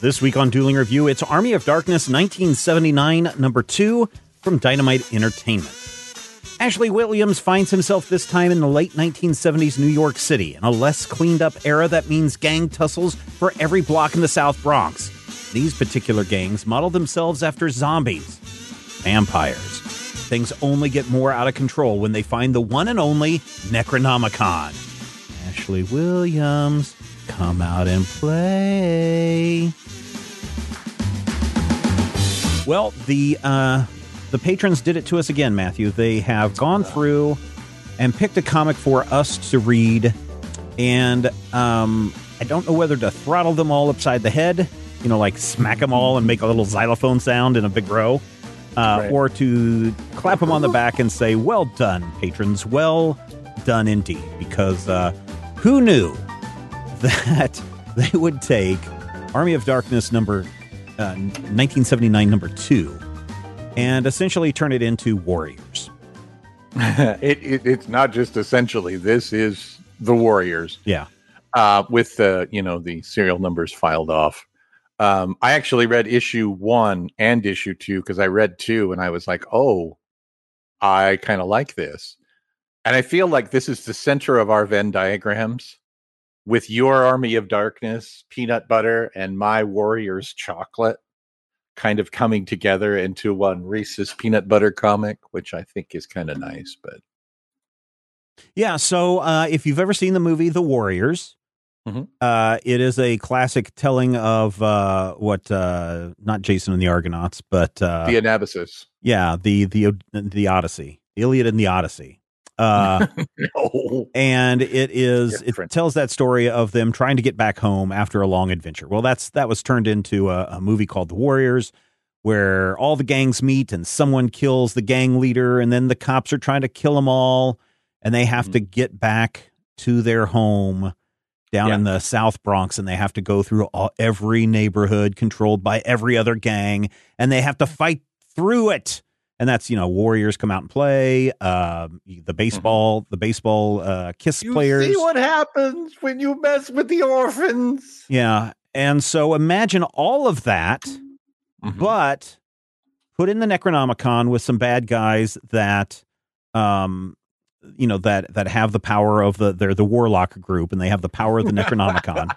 This week on Dueling Review, it's Army of Darkness 1979, number two from Dynamite Entertainment. Ashley Williams finds himself this time in the late 1970s New York City, in a less cleaned up era that means gang tussles for every block in the South Bronx. These particular gangs model themselves after zombies, vampires. Things only get more out of control when they find the one and only Necronomicon. Ashley Williams, come out and play. Well, the uh, the patrons did it to us again, Matthew. They have gone through and picked a comic for us to read, and um, I don't know whether to throttle them all upside the head, you know, like smack them all and make a little xylophone sound in a big row, uh, Right. or to clap them on the back and say, "Well done, patrons. Well done indeed." Because uh, who knew that they would take Army of Darkness number uh, 1979 number two and essentially turn it into Warriors. it, it it's not just essentially this is the Warriors. Yeah. Uh, with the you know the serial numbers filed off. Um, I actually read issue one and issue two because I read two and I was like, oh, I kind of like this, and I feel like this is the center of our Venn diagrams with your Army of Darkness, peanut butter, and my Warriors chocolate kind of coming together into one Reese's peanut butter comic, which I think is kind of nice. But Yeah. So uh, if you've ever seen the movie The Warriors, Mhm. uh, it is a classic telling of uh, what, uh, not Jason and the Argonauts, but uh, the Anabasis. yeah, the, the, the Odyssey, the Iliad and the Odyssey. Uh, no. and it is Different. it tells that story of them trying to get back home after a long adventure. Well, that's that was turned into a, a movie called The Warriors, where all the gangs meet and someone kills the gang leader, and then the cops are trying to kill them all, and they have to get back to their home down in the South Bronx, and they have to go through all, every neighborhood controlled by every other gang, and they have to fight through it and that's you know warriors come out and play um the baseball the baseball uh kiss You players see what happens when you mess with the orphans. yeah and so imagine all of that Mm-hmm. but put in the necronomicon with some bad guys that um you know that that have the power of the they're the warlock group and they have the power of the necronomicon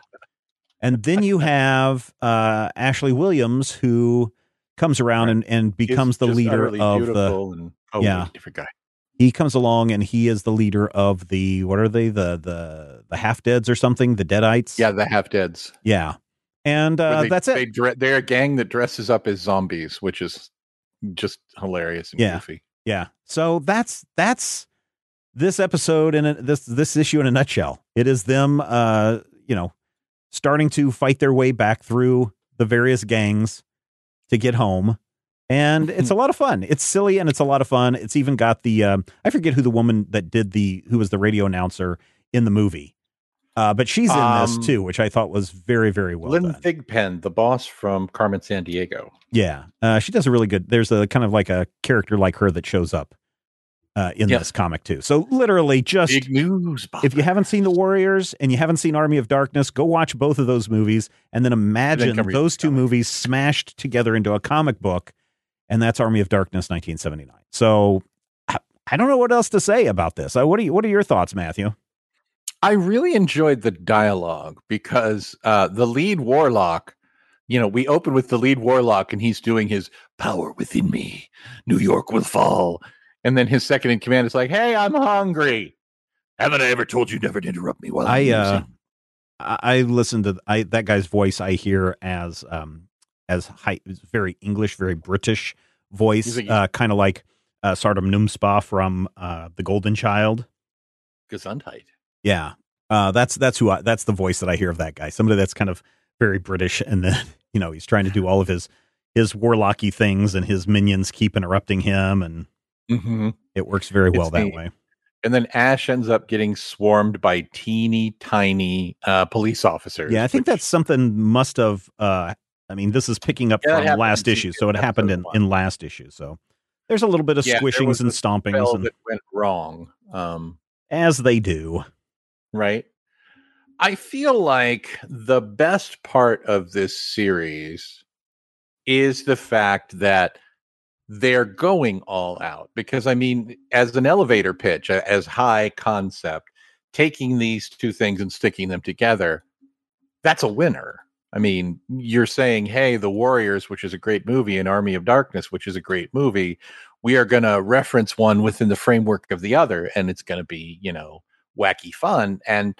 and then you have uh ashley williams who comes around and, and becomes the leader of the and- oh, yeah wait, different guy. he comes along and he is the leader of the what are they the the the half deads or something the deadites Yeah, the half deads. yeah and uh they- that's it They dre- they're a gang that dresses up as zombies, which is just hilarious and Yeah. goofy. Yeah. So that's that's this episode and this this issue in a nutshell. It is them uh you know starting to fight their way back through the various gangs to get home. And it's a lot of fun. It's silly and it's a lot of fun. It's even got the um, I forget who the woman that did the who was the radio announcer in the movie. Uh, but she's in Um, this too, which I thought was very, very well Lynn done. Thigpen, the boss from Carmen Sandiego. Yeah, uh, she does a really good. There's a kind of like a character like her that shows up uh, in Yeah. this comic too. So literally, just Big news. if you haven't seen the Warriors and you haven't seen Army of Darkness, go watch both of those movies, and then imagine read those two movies smashed together into a comic book, and that's Army of Darkness, 1979. So I, I don't know what else to say about this. Uh, what are you, What are your thoughts, Matthew? I really enjoyed the dialogue because uh, the lead warlock, you know, we open with the lead warlock and he's doing his power within me. New York will fall. And then his second in command is like, hey, I'm hungry. Haven't I ever told you never to interrupt me while I'm I uh, using?" I, I listen to I that guy's voice. I hear as um as high, very English, very British voice, like- uh, kind of like uh, Sardo Numspa from uh, The Golden Child. Gesundheit. Yeah, uh, that's that's who I, that's the voice that I hear of that guy. Somebody that's kind of very British, and then you know he's trying to do all of his his warlocky things, and his minions keep interrupting him, and Mm-hmm. it works very well It's that neat. way. And then Ash ends up getting swarmed by teeny tiny uh, police officers. Yeah, I think which- that's something must have. Uh, I mean, this is picking up Yeah, from last issue, so it happened in, one. in last issue. So there's a little bit of Yeah, squishings and stompings, and, that went wrong. Um, as they do. right? I feel like the best part of this series is the fact that they're going all out because I mean, as an elevator pitch, as high concept, taking these two things and sticking them together, that's a winner. I mean, you're saying, hey, The Warriors, which is a great movie, and Army of Darkness, which is a great movie, we are going to reference one within the framework of the other, and it's going to be, you know, wacky fun. And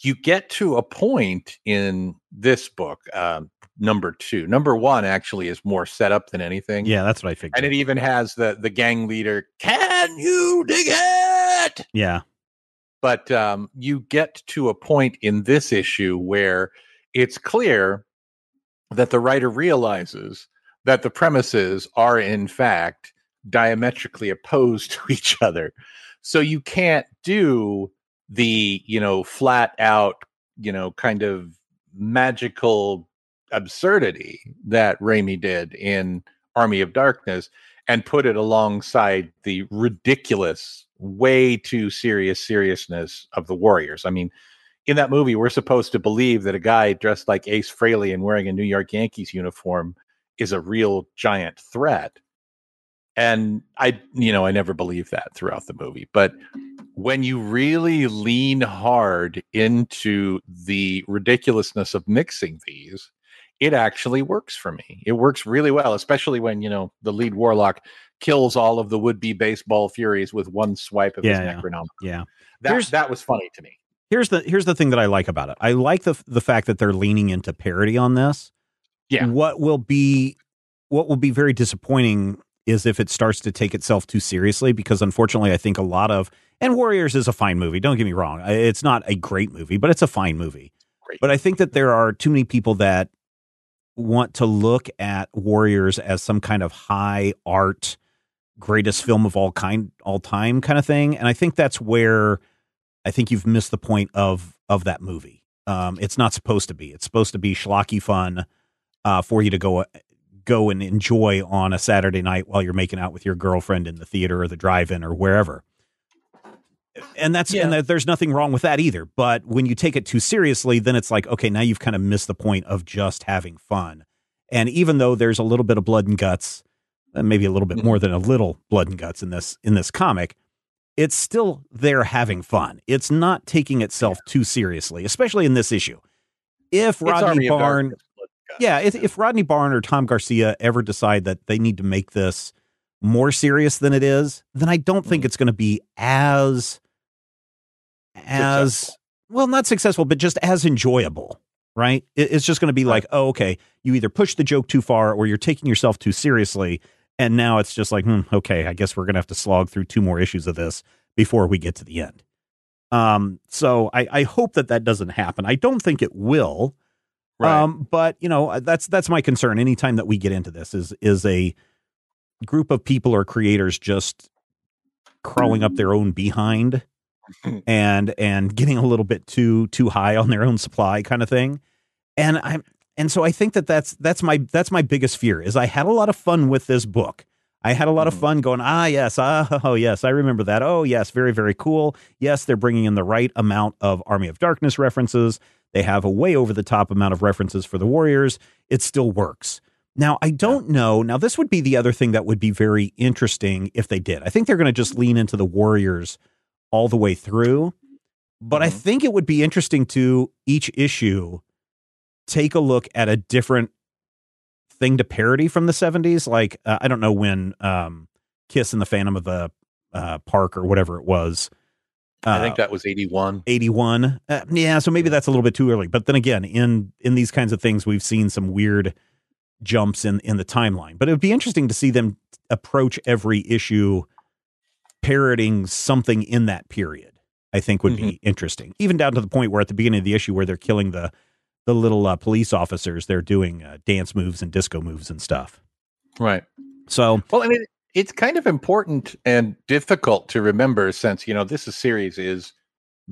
you get to a point in this book, um, number two. Number one actually is more set up than anything. Yeah, that's what I figured. And it even has the the gang leader, can you dig it? yeah, But um, you get to a point in this issue where it's clear that the writer realizes that the premises are in fact diametrically opposed to each other. So you can't do the, you know, flat out, you know, kind of magical absurdity that Raimi did in Army of Darkness and put it alongside the ridiculous, way too serious seriousness of the Warriors. I mean, in that movie, we're supposed to believe that a guy dressed like Ace Frehley and wearing a New York Yankees uniform is a real giant threat. And I, you know, I never believed that throughout the movie. But when you really lean hard into the ridiculousness of mixing these, it actually works for me. It works really well, especially when, you know, the lead warlock kills all of the would-be baseball furies with one swipe of Yeah, his yeah. Necronomicon. yeah. That, Here's- that was funny to me. Here's the here's the thing that I like about it. I like the the fact that they're leaning into parody on this. Yeah. What will be what will be very disappointing is if it starts to take itself too seriously because unfortunately I think a lot of and Warriors is a fine movie. Don't get me wrong. It's not a great movie, but it's a fine movie. Great. But I think that there are too many people that want to look at Warriors as some kind of high art greatest film of all kind all time kind of thing and I think that's where I think you've missed the point of of that movie. Um, it's not supposed to be. It's supposed to be schlocky fun uh, for you to go go and enjoy on a Saturday night while you're making out with your girlfriend in the theater or the drive-in or wherever. And that's and that, there's nothing wrong with that either. But when you take it too seriously, then it's like okay, now you've kind of missed the point of just having fun. And even though there's a little bit of blood and guts, uh, maybe a little bit more than a little blood and guts in this in this comic, it's still there having fun. It's not taking itself too seriously, especially in this issue. If Rodney of Barn, Darkness, blood and guts. yeah, if, if Rodney Barn or Tom Garcia ever decide that they need to make this more serious than it is, then I don't think Mhm. it's going to be as as Successful. well, not successful, but just as enjoyable. Right? It- It's just going to be like, oh, okay, you either push the joke too far or you're taking yourself too seriously, and now it's just like, hmm, okay, I guess we're going to have to slog through two more issues of this before we get to the end. Um, so I, I hope that that doesn't happen. I don't think it will. Right. Um, but you know, that's that's my concern. Anytime that we get into this is is a group of people or creators just crawling up their own behind and and getting a little bit too too high on their own supply kind of thing. And I'm and so I think that that's that's my that's my biggest fear is I had a lot of fun with this book. I had a lot of Mhm. fun going, ah, yes, ah, oh, yes, I remember that. Oh, yes, very, very cool. Yes, they're bringing in the right amount of Army of Darkness references. They have a way over the top amount of references for the Warriors. It still works. Now, I don't know. Now, this would be the other thing that would be very interesting if they did. I think they're going to just lean into the Warriors all the way through. But I Mhm. think it would be interesting to each issue take a look at a different thing to parody from the 70s. Like, uh, I don't know when um, Kiss and the Phantom of the uh, Park or whatever it was. I uh, think that was 81. 81 uh, yeah so maybe that's a little bit too early but then again in in these kinds of things we've seen some weird jumps in in the timeline but it would be interesting to see them approach every issue parroting something in that period I think would be interesting. Even down to the point where at the beginning of the issue where they're killing the the little uh, police officers, they're doing uh, dance moves and disco moves and stuff. Right. So Well, I mean, it's kind of important and difficult to remember since you know this is, series is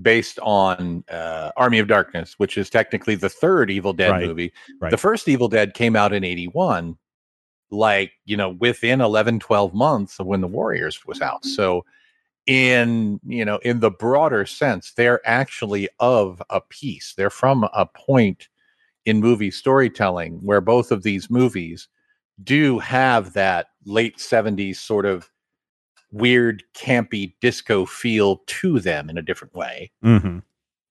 based on uh, Army of Darkness, which is technically the third Evil Dead Right, movie. right. The first Evil Dead came out in 81, like, you know, within 11, 12 months of when The Warriors was out. So, in, you know, in the broader sense, they're actually of a piece. They're from a point in movie storytelling where both of these movies do have that late 70s sort of weird, campy disco feel to them in a different way mhm.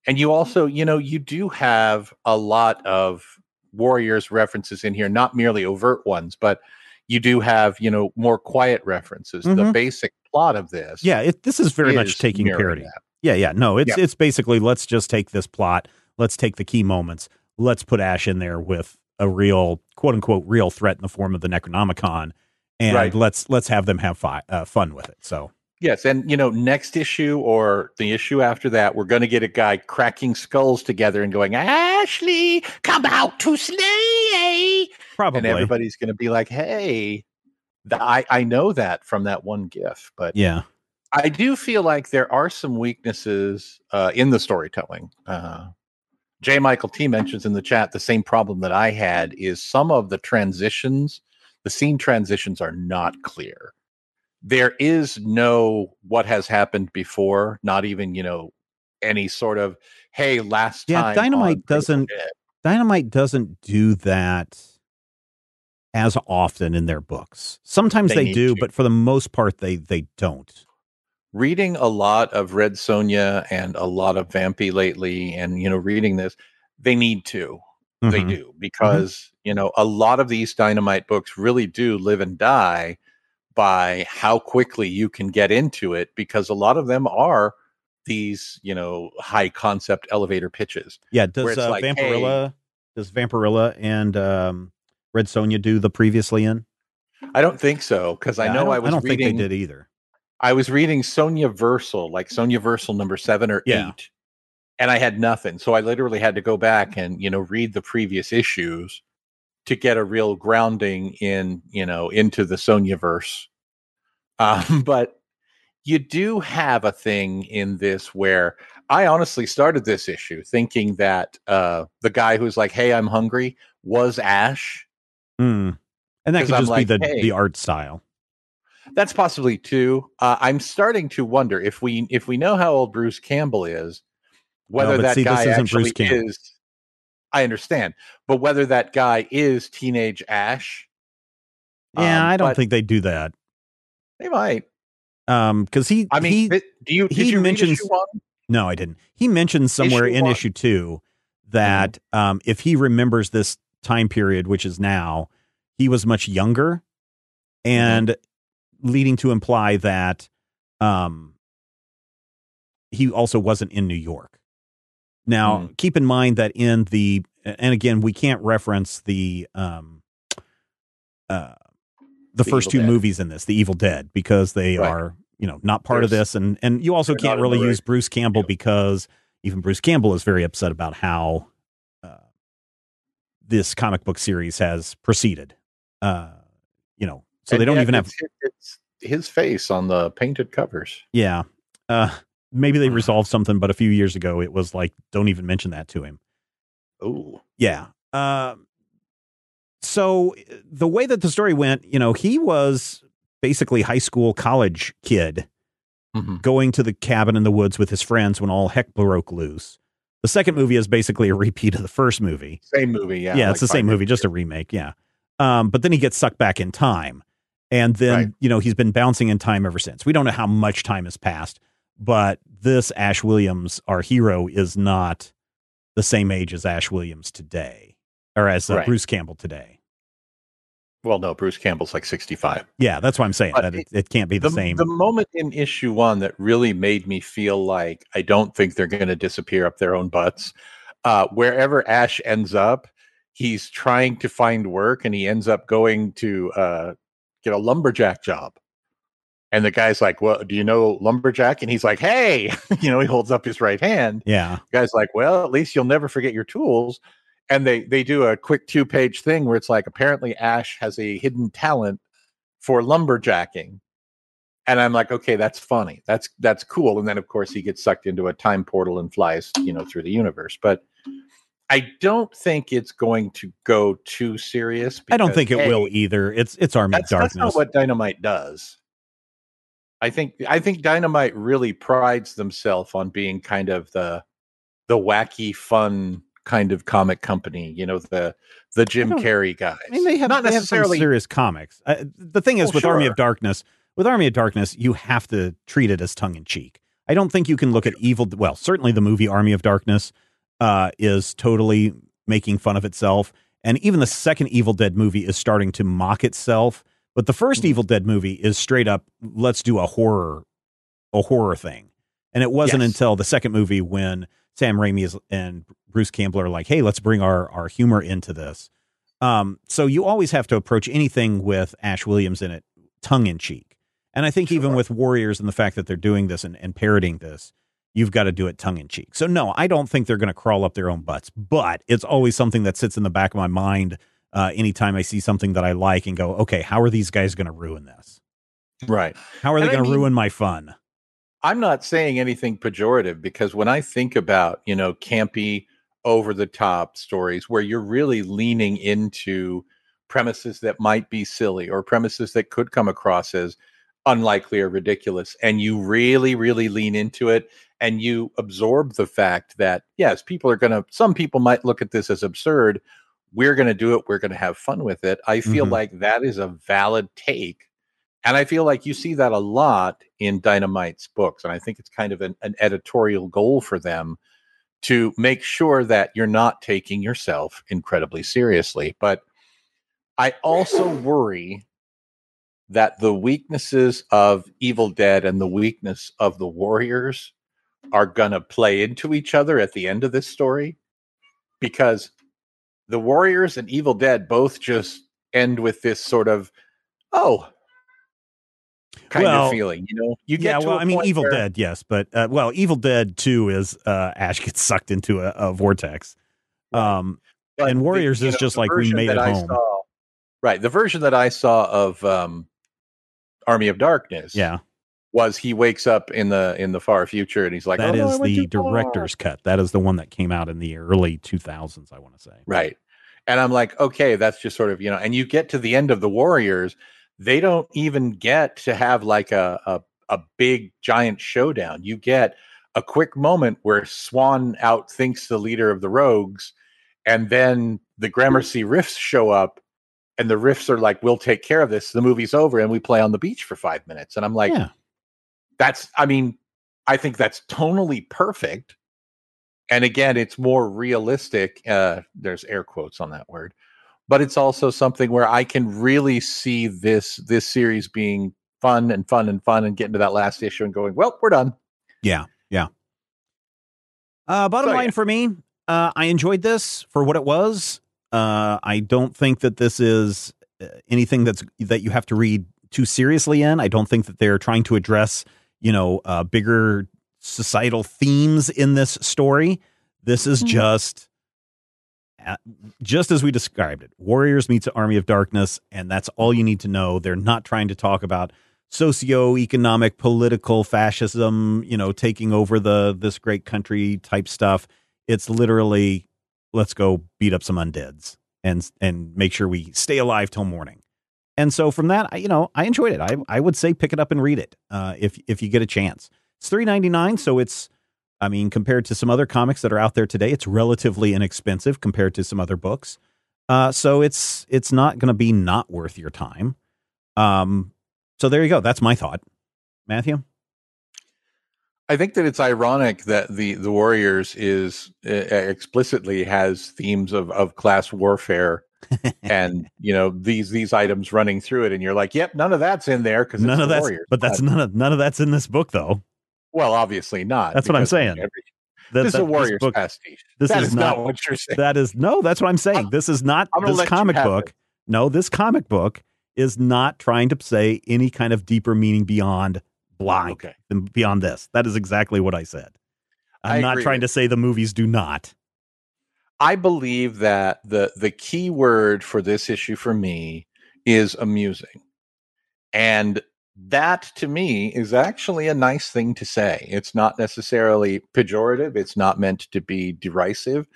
and you also you know you do have a lot of warriors references in here not merely overt ones but you do have you know more quiet references the Mhm. basic plot of this yeah, it, this is very much taking parody. that. Yeah, yeah. No, it's Yeah. it's basically let's just take this plot, let's take the key moments, let's put Ash in there with a real quote unquote real threat in the form of the Necronomicon, and Right. let's let's have them have fi- uh, fun with it. So yes and you know next issue or the issue after that we're going to get a guy cracking skulls together and going ashley come out to slay probably, and everybody's going to be like hey I, I know that from that one gif but yeah, I do feel like there are some weaknesses uh, in the storytelling. Uh, J. Michael T mentions in the chat the same problem that I had is some of the transitions, the scene transitions are not clear. There is no what has happened before, not even, you know, any sort of, hey, last Yeah, time. Dynamite doesn't- Dead." Dynamite doesn't do that as often in their books. Sometimes They they, do, to. but for the most part, they they don't. Reading a lot of Red Sonja and a lot of Vampy lately, and you know, reading this, they need to. They Mhm. do because you know a lot of these dynamite books really do live and die by how quickly you can get into it because a lot of them are these you know high concept elevator pitches. Yeah, does uh, like, Vampirella does Vampirella and um, Red Sonja do the previously in? I don't think so because I know don't, I, was don't reading. think they did either. I was reading Sonjaversal, like Sonjaversal number seven or Yeah. eight, and I had nothing. So I literally had to go back and you know read the previous issues to get a real grounding in you know into the Sonjaverse. Um, but you do have a thing in this where I honestly started this issue thinking that uh, the guy who's like, "Hey, I'm hungry," was Ash. Hmm. And that could just like, be the hey. the art style. That's possibly too. Uh, I'm starting to wonder if we if we know how old Bruce Campbell is, whether but that see, this guy isn't actually is. I understand, but whether that guy is teenage Ash, Yeah, um, I don't think they do that. they might. Um, because he, I mean, he, do you? Did he you mentions- read issue one? no, I didn't. He mentions somewhere Issue in one. issue two that um, if he remembers this time period, which is now, he was much younger, and leading to imply that um, he also wasn't in New York. Now, Hmm. keep in mind that in the and again, we can't reference the um, uh, the, The first two Dead. movies in this, the Evil Dead, because they Right. are you know not part of this, and and you also can't not in the really use Bruce Campbell field. because even Bruce Campbell is very upset about how uh, this comic book series has proceeded. Uh, you know, so And they don't even have it's, it's his face on the painted covers. yeah. Uh, maybe they resolved something, but a few years ago it was like, don't even mention that to him. Ooh, Yeah. Um, so uh, the way that the story went, you know, he was basically high school, college kid Mhm. going to the cabin in the woods with his friends when all heck broke loose. The second movie is basically a repeat of the first movie. same movie. Yeah, Yeah, like it's the same movie, years just a remake. Yeah. Um, but then he gets sucked back in time. And then, Right. you know, he's been bouncing in time ever since. We don't know how much time has passed, but this Ash Williams, our hero, is not the same age as Ash Williams today or as uh, Right. Bruce Campbell today. Well, no, Bruce Campbell's like sixty-five. Yeah, that's why I'm saying But that it, it can't be the, the, same. the moment in issue one that really made me feel like I don't think they're going to disappear up their own butts. Uh, wherever Ash ends up, he's trying to find work, and he ends up going to uh, get a lumberjack job. And the guy's like, "Well, do you know lumberjack?" And he's like, "Hey," you know, he holds up his right hand. Yeah. The guy's like, "Well, at least you'll never forget your tools." And they they do a quick two page thing where it's like, apparently Ash has a hidden talent for lumberjacking. And I'm like, okay, that's funny. That's that's cool. And then of course he gets sucked into a time portal and flies, you know, through the universe. But I don't think it's going to go too serious. I don't think it A, will either. It's it's Army That's, of that's Darkness. not what Dynamite does. I think I think Dynamite really prides themselves on being kind of the the wacky, fun kind of comic company. You know, the the Jim Carrey guys. I mean, they have not they have necessarily serious comics. Uh, the thing is, Oh, with Army of Darkness, with Army of Darkness, you have to treat it as tongue in cheek. I don't think you can look at evil. Well, certainly the movie Army of Darkness uh, is totally making fun of itself, and even the second Evil Dead movie is starting to mock itself. But the 1st Mhm. Evil Dead movie is straight up, let's do a horror, a horror thing. And it wasn't Yes. until the second movie when Sam Raimi is, and Bruce Campbell are like, "Hey, let's bring our our humor into this." Um, so you always have to approach anything with Ash Williams in it tongue in cheek. And I think even with Warriors and the fact that they're doing this and, and parroting this, you've got to do it tongue in cheek. So no, I don't think they're going to crawl up their own butts, but it's always something that sits in the back of my mind uh, anytime I see something that I like and go, okay, how are these guys going to ruin this? right. How are they And going to ruin my fun? I'm not saying anything pejorative because when I think about, you know, campy, over the top stories where you're really leaning into premises that might be silly or premises that could come across as unlikely or ridiculous, and you really, really lean into it and you absorb the fact that, yes, people are going to, some people might look at this as absurd. We're going to do it. We're going to have fun with it. I feel Mhm. like that is a valid take. And I feel like you see that a lot in Dynamite's books. And I think it's kind of an, an editorial goal for them to make sure that you're not taking yourself incredibly seriously. But I also worry that the weaknesses of Evil Dead and the weakness of the Warriors are going to play into each other at the end of this story because the Warriors and Evil Dead both just end with this sort of, oh, kind Well, of feeling. You know, you get yeah, well, I mean, Evil where- Dead, yes, but uh, well, Evil Dead Two is uh, Ash gets sucked into a, a vortex. Um, And Warriors you is know, just like we made it I home. saw- right. The version that I saw of um, Army of Darkness, yeah, was he wakes up in the in the far future and he's like, that "Oh, is went the too far." director's cut. That is the one that came out in the early 2000s. I want to say. right. And I'm like, okay, that's just sort of you know. And you get to the end of the Warriors, they don't even get to have like a a, a big giant showdown. You get a quick moment where Swan outthinks the leader of the Rogues, and then the Gramercy Riffs show up, and the Riffs are like, "We'll take care of this." The movie's over, and we play on the beach for five minutes. And I'm like, yeah, that's i mean i think that's tonally perfect and again it's more realistic uh there's air quotes on that word but it's also something where i can really see this this series being fun and fun and fun and getting to that last issue and going well we're done yeah, yeah. Uh, bottom So, line yeah. for me, uh, I enjoyed this for what it was. Uh, I don't think that this is uh, anything that's that you have to read too seriously in. I don't think that they're trying to address, you know, uh, bigger societal themes in this story. This is Mhm. just uh, just as we described it. Warriors meets an Army of Darkness, and that's all you need to know. They're not trying to talk about socio-economic political fascism you know taking over the this great country type stuff it's literally let's go beat up some undeads and and make sure we stay alive till morning and so from that I, you know i enjoyed it i i would say pick it up and read it uh if if you get a chance it's 3.99 so it's i mean compared to some other comics that are out there today it's relatively inexpensive compared to some other books uh so it's it's not going to be not worth your time um so there you go. That's my thought. Matthew? I think that it's ironic that the the warriors is uh, explicitly has themes of of class warfare and you know these these items running through it and you're like yep none of that's in there because None of that's warriors but that's none of none of that's in this book though. Well, obviously not. That's what I'm saying. every- That, this is a Warriors book, pastiche. this That is is not- not what you're saying. That is no, that's what I'm saying. I'm- this is not this comic book. No, this comic book is not trying to say any kind of deeper meaning beyond blind Okay. than beyond this. That is exactly what I said. I'm I not trying to say the movies do not. I believe that the the key word for this issue for me is amusing. And that to me is actually a nice thing to say. It's not necessarily pejorative, it's not meant to be derisive.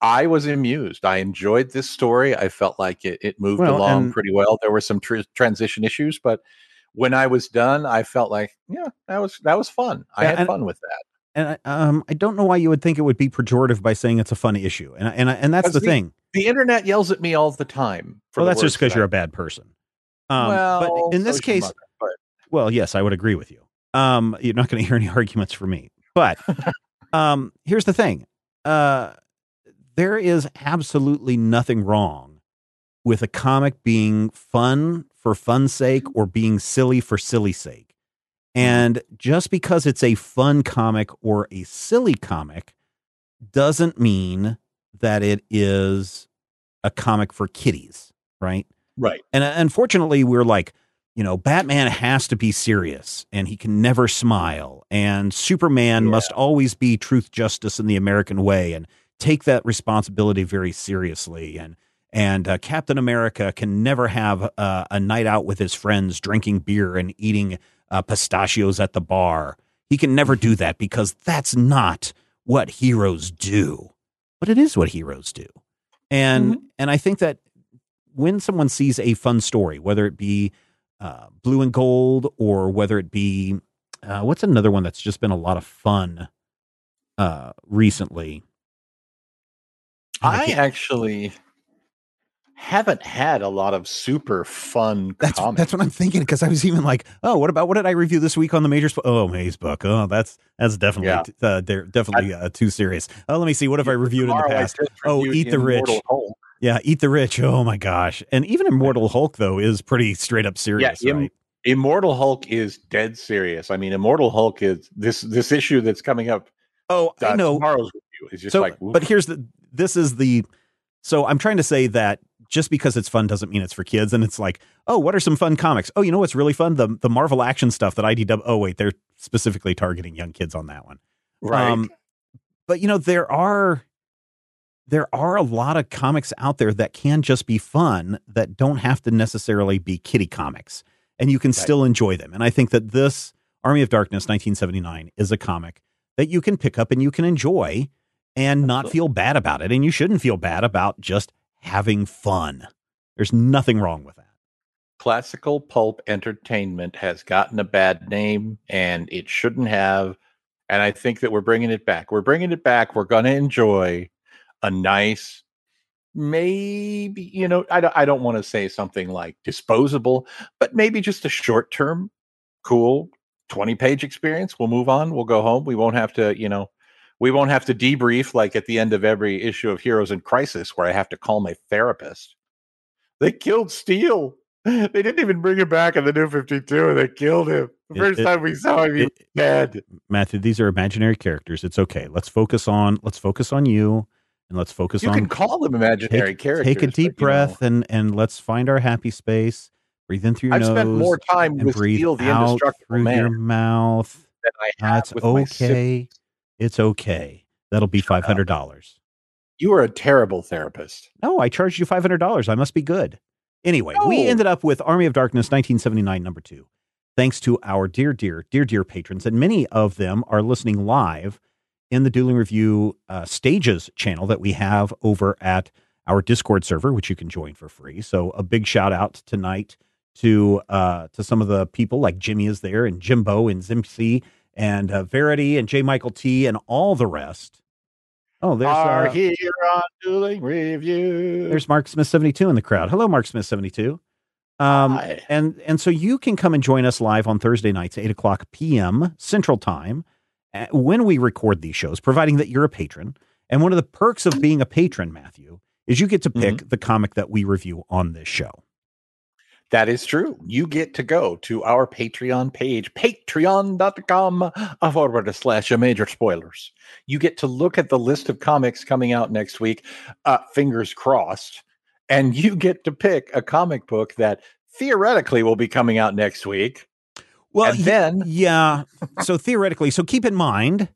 I was amused. I enjoyed this story. I felt like it, it moved Well, along pretty well. There were some tr- transition issues, but when I was done, I felt like, yeah, that was that was fun. I had fun with that. And I, um, I don't know why you would think it would be pejorative by saying it's a fun issue. And and and that's the the- thing. The internet yells at me all the time. For Well, that's just because that you're a bad person. Um, well, but in this case, mother, but Well, yes, I would agree with you. Um, you're not going to hear any arguments from me. But um, here's the thing: uh, there is absolutely nothing wrong with a comic being fun for fun's sake or being silly for silly sake. And just because it's a fun comic or a silly comic doesn't mean that it is a comic for kiddies, right? right. And uh, unfortunately, we're like, you know, Batman has to be serious and he can never smile. And Superman Yeah. must always be truth, justice, in the American way and take that responsibility very seriously. And and uh, Captain America can never have uh, a night out with his friends, drinking beer and eating uh, pistachios at the bar. He can never do that because that's not what heroes do. But it is what heroes do. And and I think that when someone sees a fun story, whether it be uh, blue and gold or whether it be uh, what's another one that's just been a lot of fun uh, recently. I can't- actually haven't had a lot of super fun that's comics. that's what I'm thinking because I was even like, oh, what about what did I review this week on the major? Sp- oh, Maze book. Oh, that's that's definitely Yeah. uh, they're definitely uh, too serious. Oh, let me see. What have I reviewed in the past? Oh, Eat the Rich. Hulk. Yeah, Eat the Rich. Oh my gosh! And even Immortal Hulk though is pretty straight up serious, Im- right? Immortal Hulk is dead serious. I mean, Immortal Hulk is this this issue that's coming up. Oh, Uh, I know. tomorrow's review is just so, like, but here's the this is the so I'm trying to say that just because it's fun doesn't mean it's for kids. And it's like, oh, what are some fun comics? Oh, you know what's really fun? The the Marvel action stuff that IDW. Oh, wait, they're specifically targeting young kids on that one. right. Um, but you know there are there are a lot of comics out there that can just be fun that don't have to necessarily be kiddie comics, and you can still enjoy them. And I think that this Army of Darkness 1979 is a comic that you can pick up and you can enjoy and not Absolutely. feel bad about it. And you shouldn't feel bad about just having fun. There's nothing wrong with that. classical pulp entertainment has gotten a bad name and it shouldn't have and i think that we're bringing it back. We're bringing it back. We're going to enjoy a nice maybe you know i don't, I don't want to say something like disposable but maybe just a short term cool 20 page experience. We'll move on. We'll go home. We won't have to you know we won't have to debrief like at the end of every issue of heroes in crisis where i have to call my therapist they killed Steel. They didn't even bring him back in the new 52. and They killed him. The first it- time we saw him, he was it- dead. Matthew, these are imaginary characters. It's okay. Let's focus on let's focus on you and let's focus You on You can call them imaginary take, characters. take a but, deep know, breath and and let's find our happy space. Breathe in through your I've nose spent more time with Steel, the indestructible through man, your mouth. than I have my okay. It's okay. That'll be five hundred dollars. You are a terrible therapist. No, I charged you five hundred dollars. I must be good. Anyway, we ended up with Army of Darkness, nineteen seventy nine, number two. Thanks to our dear, dear, dear, dear patrons, and many of them are listening live in the Dueling Review uh, Stages channel that we have over at our Discord server, which you can join for free. So a big shout out tonight to uh, to some of the people like Jimmy is there and Jimbo and Zimpsy and uh, Verity and J. Michael T and all the rest. Oh, there's are uh, here on Dueling Review. there's Mark Smith seventy two in the crowd. Hello, Mark Smith seventy two. Um, Hi. and and so you can come and join us live on Thursday nights, eight o'clock p.m. Central Time, uh, when we record these shows, providing that you're a patron. And one of the perks of being a patron, Matthew, is you get to pick the comic that we review on this show. That is true. You get to go to our Patreon page, patreon.com forward slash major spoilers. You get to look at the list of comics coming out next week, uh, fingers crossed, and you get to pick a comic book that theoretically will be coming out next week. Well, And then- yeah. So theoretically, so keep in mind,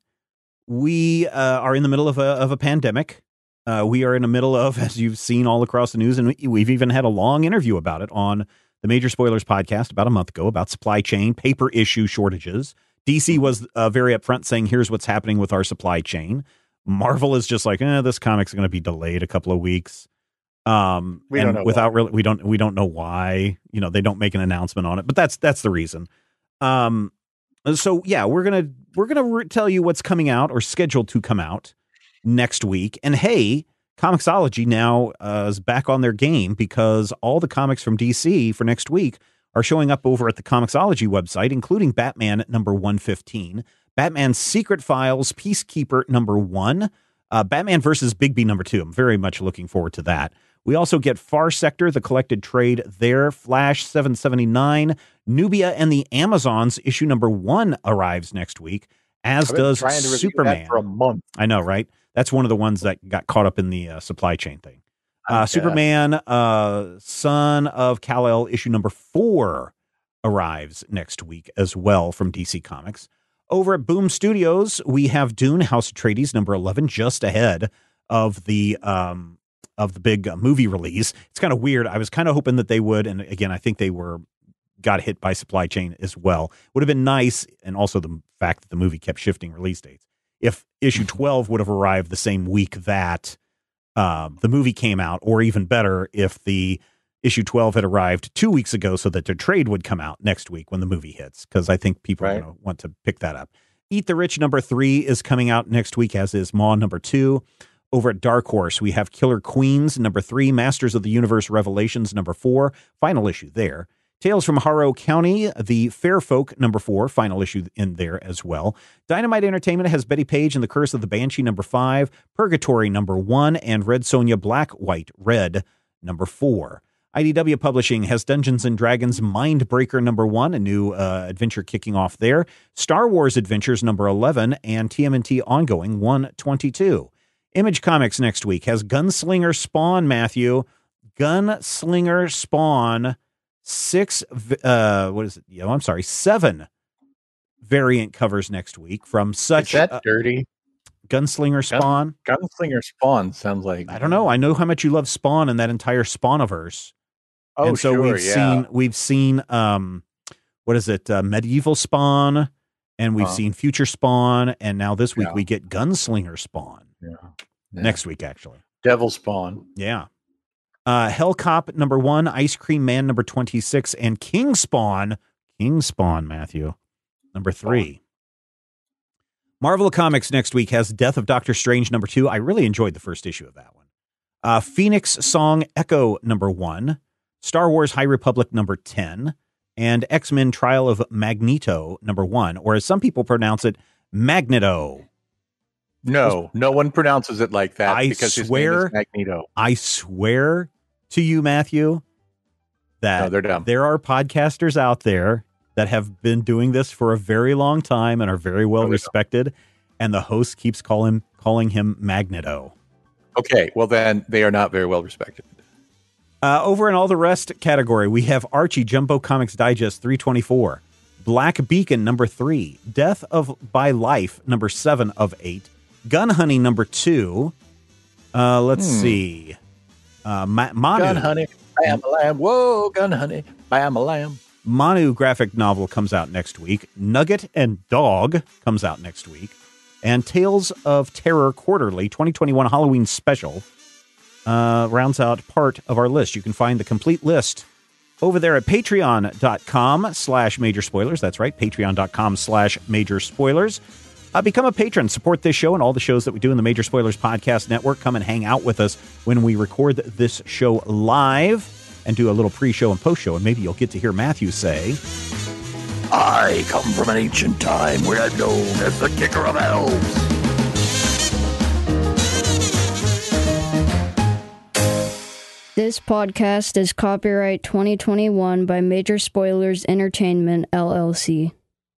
we uh, are in the middle of a of a pandemic. Uh, we are in the middle of, as you've seen all across the news, and we- we've even had a long interview about it on the Major Spoilers podcast about a month ago about supply chain paper issue shortages. DC was uh, very upfront saying, "Here's what's happening with our supply chain." Marvel is just like, eh, "This comic's going to be delayed a couple of weeks." Um, We and don't know without why. really, we don't we don't know why. You know, they don't make an announcement on it, but that's that's the reason. Um, so yeah, we're gonna we're gonna re- tell you what's coming out or scheduled to come out next week. And hey, Comixology now uh, is back on their game because all the comics from DC for next week are showing up over at the Comixology website, including Batman number one fifteen, Batman Secret Files, Peacekeeper number one, uh, Batman versus Bigby number two. I'm very much looking forward to that. We also get Far Sector, the collected trade there, Flash 779, Nubia and the Amazons issue number one arrives next week, as does Superman. for a month. I know, right? That's one of the ones that got caught up in the uh, supply chain thing. Uh, Okay. Superman, uh, Son of Kal El, issue number four arrives next week as well from DC Comics. Over at Boom Studios, we have Dune House of Atreides number eleven, just ahead of the um, of the big uh, movie release. It's kind of weird. I was kind of hoping that they would, and again, I think they were got hit by supply chain as well. Would have been nice, and also the fact that the movie kept shifting release dates. If issue twelve would have arrived the same week that um, the movie came out, or even better, if the issue 12 had arrived two weeks ago so that their trade would come out next week when the movie hits, because I think people are Right. going to want to pick that up. Eat the Rich number three is coming out next week, as is Maw number two. Over at Dark Horse, we have Killer Queens number three, Masters of the Universe Revelations number four, final issue there. Tales from Harrow County, the Fair Folk number four, final issue in there as well. Dynamite Entertainment has Bettie Page and the Curse of the Banshee number five, Purgatory number one, and Red Sonja Black, White, Red number four. IDW Publishing has Dungeons and Dragons Mindbreaker number one, a new uh, adventure kicking off there. Star Wars Adventures number 11 and TMNT Ongoing 122. Image Comics next week has Gunslinger Spawn, Matthew. Gunslinger Spawn, six, uh, what is it? Yeah, I'm sorry, seven variant covers next week from Is such that uh, dirty? Gunslinger Spawn. Gunslinger Spawn sounds like I don't know. I know how much you love Spawn and that entire Spawniverse. Oh, and so sure, we've yeah. seen we've seen um what is it uh, medieval spawn and we've Uh-huh. seen future spawn and now this week Yeah. we get gunslinger spawn. Yeah. next week actually Devil Spawn. yeah uh hell cop number one ice cream man number 26 and king spawn king spawn matthew number three marvel comics next week has death of doctor strange number two i really enjoyed the first issue of that one uh phoenix song echo number one Star Wars High Republic number 10, and X Men Trial of Magneto number 1, or as some people pronounce it, Magneto. No, no one pronounces it like that I because swear- Magneto. I swear to you, Matthew, No, that dumb. there are podcasters out there that have been doing this for a very long time and are very well No, respected, and the host keeps calling calling him Magneto. Okay, well then they are not very well respected. Uh, over in all the rest category, we have Archie Jumbo Comics Digest 324, Black Beacon number three, Death of by Life number seven of eight, Gun Honey number two. Uh, let's Hmm. see, uh, Ma- Manu Gun honey, bam a lamb. Whoa, gun honey, bam a lamb. Manu graphic novel comes out next week. Nugget and Dog comes out next week, and Tales of Terror Quarterly 2021 Halloween Special uh, rounds out part of our list. You can find the complete list over there at patreon.com slash major spoilers. That's right, patreon.com slash major spoilers. Uh, become a patron, support this show and all the shows that we do in the Major Spoilers Podcast Network. Come and hang out with us when we record this show live and do a little pre show and post show. And maybe you'll get to hear Matthew say, I come from an ancient time where I'm known as the Kicker of Elves. This podcast is copyright 2021 by Major Spoilers Entertainment, LLC.